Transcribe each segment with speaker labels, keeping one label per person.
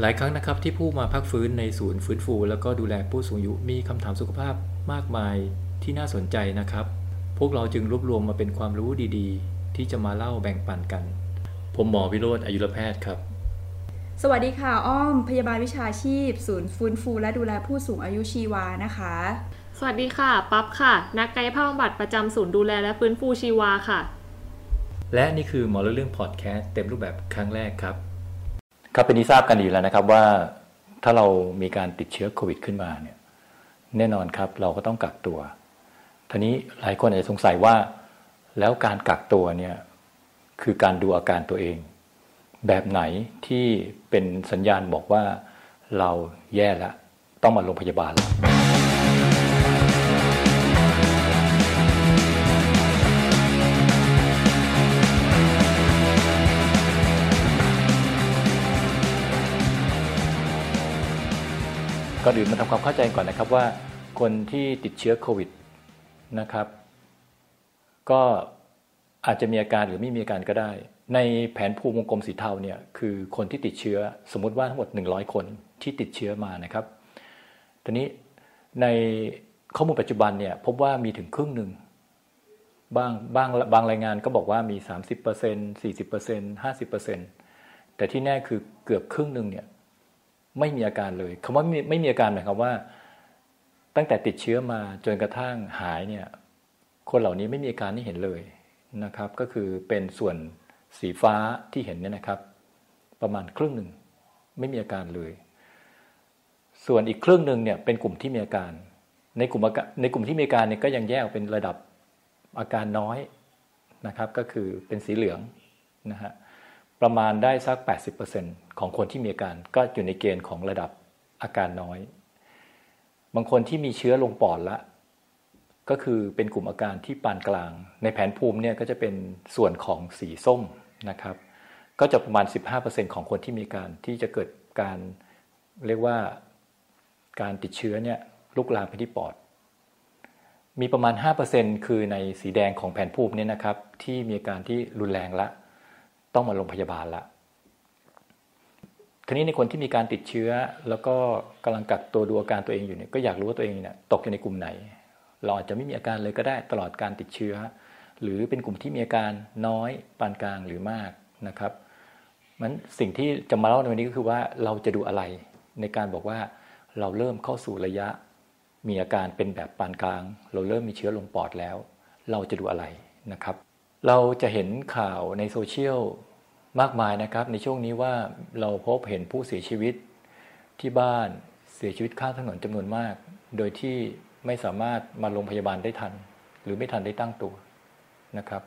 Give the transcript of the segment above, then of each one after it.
Speaker 1: หลายครั้งนะครับที่ผู้มาพักฟื้นในศูนย์ฟื้นฟู แล้วก็ดูแลผู้สูงอายุมีคำถามสุขภาพมากมายที่น่าสนใจนะครับ พวกเราจึงรวบรวมมาเป็นความรู้ดีๆ ที่จะมาเล่าแบ่งปันกัน ผมหมอวิโรธอายุรแพทย์ครับ
Speaker 2: สวัสดีค่ะ อ้อม พยาบาลวิชาชีพ ศูนย์ฟื้นฟู และดูแลผู้สูงอายุชีวานะคะ
Speaker 3: สวัสดีค่ะ ปั๊บค่ะ นักกายภาพบำบัดประจำศูนย์ดูแลและฟื้นฟูชีวาค่ะ
Speaker 1: และนี่คือหมอเรื่องพอดแคสต์เต็มรูปแบบครั้งแรกครับ ครับเป็นที่ทราบกันอยู่แล้วนะครับว่าถ้าเรามีการติดเชื้อโควิดขึ้นมาเนี่ยแน่นอนครับเราก็ต้องกักตัวทีนี้หลายคนอาจจะสงสัยว่าแล้วการกักตัวเนี่ยคือการดูอาการตัวเอง แบบไหนที่เป็นสัญญาณบอกว่าเราแย่แล้วต้องมาโรงพยาบาลแล้ว ก่อนอื่นมาทำความเข้าใจก่อนนะครับว่าคนที่ติดเชื้อโควิดนะครับ ก็อาจจะมีอาการหรือไม่มีอาการก็ได้ ในแผนภูมิวงกลมสีเทาเนี่ยคือคนที่ติดเชื้อสมมุติว่าทั้งหมด 100 คนที่ติดเชื้อมานะครับทีนี้ในข้อมูลปัจจุบันเนี่ยพบว่ามีถึงครึ่งหนึ่งบางบางบางรายงานก็บอกว่ามี 30% 40% 50%แต่ที่แน่คือเกือบครึ่งหนึ่งเนี่ย ไม่มีอาการเลยคำว่าไม่ไม่มีอาการหมายความว่า ตั้งแต่ติดเชื้อมาจนกระทั่งหายเนี่ย คนเหล่านี้ไม่มีอาการที่เห็นเลยนะครับ ก็คือเป็นส่วนสีฟ้าที่เห็นเนี่ยนะครับ ประมาณครึ่งหนึ่งไม่มีอาการเลย ส่วนอีกครึ่งหนึ่งเนี่ยเป็นกลุ่มที่มีอาการ ในกลุ่มในกลุ่มที่มีอาการเนี่ยก็ยังแยกเป็นระดับอาการน้อยนะครับ ก็คือเป็นสีเหลืองนะฮะ ประมาณได้สัก 80%ของคนที่มีอาการก็อยู่ในเกณฑ์ของระดับอาการน้อย บางคนที่มีเชื้อลงปอดละ ก็คือเป็นกลุ่มอาการที่ปานกลาง ในแผนภูมิเนี่ยก็จะเป็นส่วนของสีส้มนะครับ ก็จะประมาณ 15%ของคนที่มีการที่จะเกิดการเรียกว่าการติดเชื้อเนี่ยลุกลามไปที่ปอด มีประมาณ 5%คือในสีแดงของแผนภูมิเนี่ยนะครับ ที่มีอาการที่รุนแรงละ ต้องมาโรงพยาบาลละทีนี้ในคนที่มีการติดเชื้อ แล้วก็กำลังกักตัวดูอาการตัวเองอยู่เนี่ยก็อยากรู้ว่าตัวเองเนี่ยตกอยู่ในกลุ่มไหน เราอาจจะไม่มีอาการเลยก็ได้ตลอดการติดเชื้อ หรือเป็นกลุ่มที่มีอาการน้อยปานกลางหรือมากนะครับมันสิ่งที่จะมาเล่าในวันนี้ก็คือว่าเราจะดูอะไรในการบอกว่าเราเริ่มเข้าสู่ระยะ มีอาการเป็นแบบปานกลาง เราเริ่มมีเชื้อลงปอดแล้ว เราจะดูอะไรนะครับ เราจะเห็นข่าวในโซเชียล มากมายนะครับ ในช่วงนี้ว่าเราพบเห็นผู้เสียชีวิตที่บ้านเสียชีวิตข้างถนนจำนวนมาก โดยที่ไม่สามารถมาโรงพยาบาลได้ทัน หรือไม่ทันได้ตั้งตัวนะครับ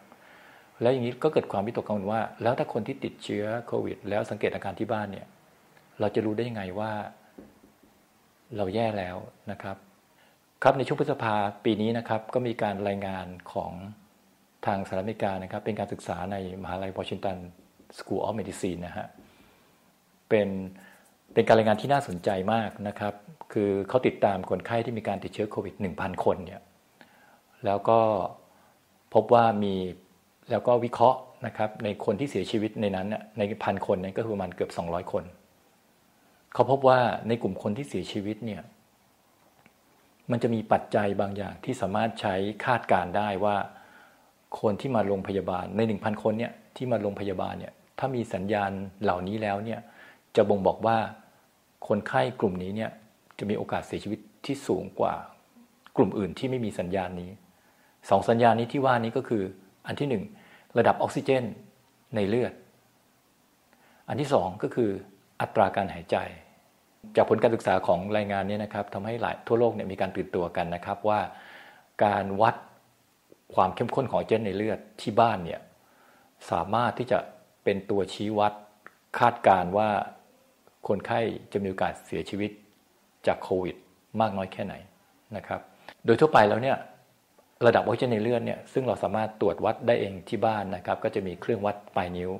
Speaker 1: แล้วอย่างนี้ก็เกิดความวิตกกังวลว่า แล้วถ้าคนที่ติดเชื้อโควิด แล้วสังเกตอาการที่บ้านเนี่ยเราจะรู้ได้ยังไงว่า เราแย่แล้วนะครับ ครับในช่วงพฤษภาปีนี้นะครับก็มีการรายงานของทางสหรัฐอเมริกานะครับ เป็นการศึกษาในมหาลัยวอชิงตัน School of Medicine นะฮะเป็นเป็นการรายงานที่น่าสนใจมากนะครับ คือเขาติดตามคนไข้ที่มีการติดเชื้อโควิด 1,000 คนเนี่ยแล้วก็พบว่ามีแล้วก็วิเคราะห์นะครับในคนที่เสียชีวิตในนั้นในพันคนนั้นก็คือประมาณเกือบ 200 คน เขาพบว่าในกลุ่มคนที่เสียชีวิตเนี่ยมันจะมีปัจจัยบางอย่างที่สามารถใช้คาดการได้ว่า คนที่มาโรงพยาบาลใน 1,000 คนเนี่ยที่มาโรงพยาบาลเนี่ย ถ้ามีสัญญาณเหล่านี้แล้วเนี่ยจะบ่งบอกว่าคนไข้กลุ่มนี้เนี่ยจะมีโอกาสเสียชีวิตที่สูงกว่ากลุ่มอื่นที่ไม่มีสัญญาณนี้สองสัญญาณนี้ที่ว่านี้ก็คืออันที่หนึ่งระดับออกซิเจนในเลือด อันที่สองก็คืออัตราการหายใจ จากผลการศึกษาของรายงานนี้นะครับทำให้หลายทั่วโลกเนี่ยมีการตื่นตัวกันนะครับว่า การวัดความเข้มข้นของออกซิเจนในเลือดที่บ้านเนี่ยสามารถที่จะ เป็นตัวชี้วัดคาดการว่าคนไข้จะมีโอกาสเสียชีวิตจากโควิด มากน้อยแค่ไหนนะครับ โดยทั่วไปแล้วเนี่ยระดับออกซิเจนในเลือดเนี่ยซึ่งเราสามารถตรวจวัดได้เองที่บ้านนะครับ ก็จะมีเครื่องวัดปลายนิ้ว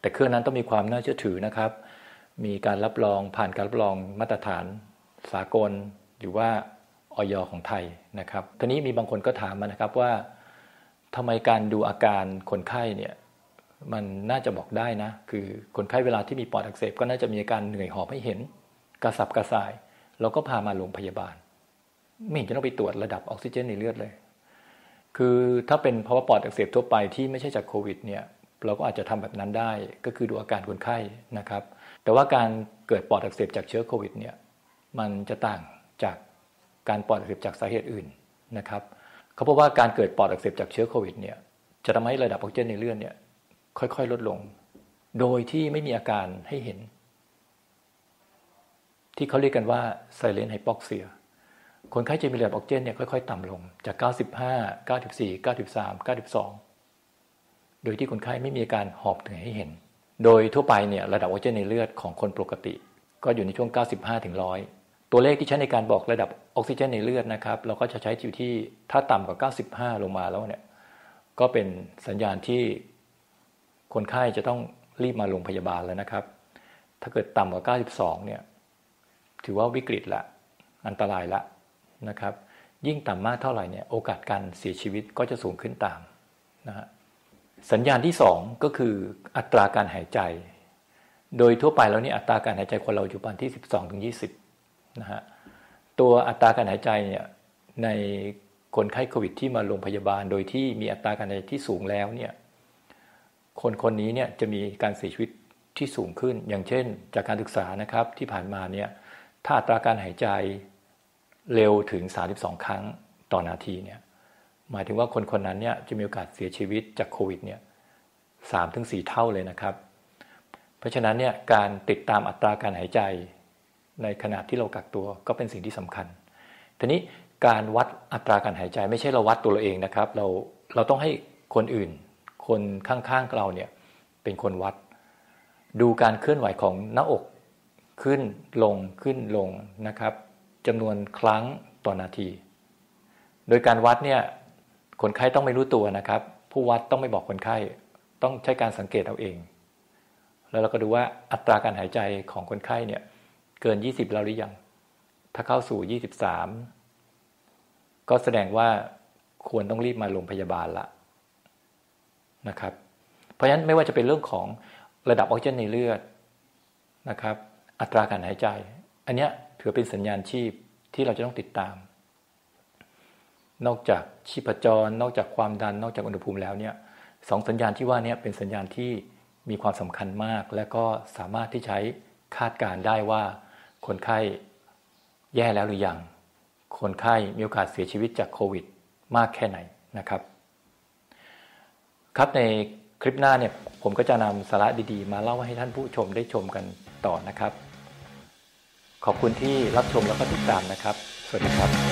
Speaker 1: แต่เครื่องนั้นต้องมีความน่าเชื่อถือนะครับ มีการรับรองผ่านการรับรองมาตรฐานสากลหรือว่าออยของไทยนะครับทีนี้มีบางคนก็ถามมานะครับว่าทำไมการดูอาการคนไข้เนี่ย มันน่าจะบอกได้นะ คือคนไข้เวลาที่มีปอดอักเสบก็น่าจะมีอาการเหนื่อยหอบให้เห็น กระสับกระส่ายเราก็พามาโรงพยาบาล ไม่เห็นจะต้องไปตรวจระดับออกซิเจนในเลือดเลย คือถ้าเป็นภาวะปอดอักเสบทั่วไปที่ไม่ใช่จากโควิดเนี่ยเราก็อาจจะทำแบบนั้นได้ก็คือดูอาการคนไข้นะครับ แต่ว่าการเกิดปอดอักเสบจากเชื้อโควิดเนี่ยมันจะต่างจากการปอดอักเสบจากสาเหตุอื่นนะครับเขาพบว่าการเกิดปอดอักเสบจากเชื้อโควิดเนี่ยจะทำให้ระดับออกซิเจนในเลือดเนี่ย ค่อยๆ ลดลง โดยที่ไม่มีอาการให้เห็น ที่เขาเรียกกันว่า silent hypoxia คนไข้จะมีระดับออกซิเจนเนี่ยค่อยๆ ต่ำลงจาก 95 94 93 92 โดยที่คนไข้ไม่มีอาการหอบเหนื่อยให้เห็น โดยทั่วไปเนี่ยระดับออกซิเจนในเลือดของคนปกติ ก็อยู่ในช่วง 95ถึง100 ตัวเลขที่ใช้ในการบอกระดับออกซิเจนในเลือดนะครับเราก็จะใช้อยู่ที่ถ้าต่ำกว่า 95 ลงมาแล้วเนี่ยก็เป็นสัญญาณที่ คนไข้จะต้องรีบมาโรงพยาบาลแล้วนะครับ ถ้าเกิดต่ำกว่า 92 เนี่ย ถือว่าวิกฤตละ อันตรายละนะครับ ยิ่งต่ำมากเท่าไหร่เนี่ย โอกาสการเสียชีวิตก็จะสูงขึ้นตามนะฮะ สัญญาณที่ 2 ก็คืออัตราการหายใจ โดยทั่วไปแล้วนี่อัตราการหายใจคนเราอยู่ประมาณที่ 12ถึง20 นะฮะ ตัวอัตราการหายใจเนี่ยในคนไข้โควิดที่มาโรงพยาบาล โดยที่มีอัตราการหายใจที่สูงแล้วเนี่ย คนคนนี้เนี่ยจะมีการเสียชีวิตที่สูงขึ้น อย่างเช่น จากการศึกษานะครับที่ผ่านมาเนี่ยถ้าอัตราการหายใจเร็วถึง 32 ครั้งต่อนาทีเนี่ยหมายถึงว่าคนคนนั้นเนี่ยจะมีโอกาสเสียชีวิตจากโควิดเนี่ยสามถึงสี่เท่าเลยนะครับ เพราะฉะนั้นเนี่ยการติดตามอัตราการหายใจในขณะที่เรากักตัวก็เป็นสิ่งที่สำคัญ ทีนี้การวัดอัตราการหายใจไม่ใช่เราวัดตัวเราเองนะครับ เราเราต้องให้คนอื่น คนข้างๆเราเนี่ยเป็นคนวัด ดูการเคลื่อนไหวของหน้าอกขึ้นลงขึ้นลงนะครับจำนวนครั้งต่อนาที โดยการวัดเนี่ยคนไข้ต้องไม่รู้ตัวนะครับ ผู้วัดต้องไม่บอกคนไข้ ต้องใช้การสังเกตเอาเอง แล้วเราก็ดูว่าอัตราการหายใจของคนไข้เนี่ยเกิน 20 แล้วหรือยัง ถ้าเข้าสู่ 23 ก็แสดงว่าควรต้องรีบมาโรงพยาบาลละ นะครับ เพราะฉะนั้นไม่ว่าจะเป็นเรื่องของระดับออกซิเจนในเลือดนะครับ อัตราการหายใจ อันนี้ถือเป็นสัญญาณชีพที่เราจะต้องติดตาม นอกจากชีพจร นอกจากความดัน นอกจากอุณหภูมิแล้วเนี่ยสองสัญญาณที่ว่านี้เป็นสัญญาณที่มีความสำคัญมาก และก็สามารถที่ใช้คาดการได้ว่าคนไข้แย่แล้วหรือยัง คนไข้มีโอกาสเสียชีวิตจากโควิด มากแค่ไหนนะครับ ครับในคลิปหน้าเนี่ยผมก็จะนำสาระดีๆ มาเล่าให้ท่านผู้ชมได้ชมกันต่อนะครับ ขอบคุณที่รับชมแล้วก็ติดตามนะครับ สวัสดีครับ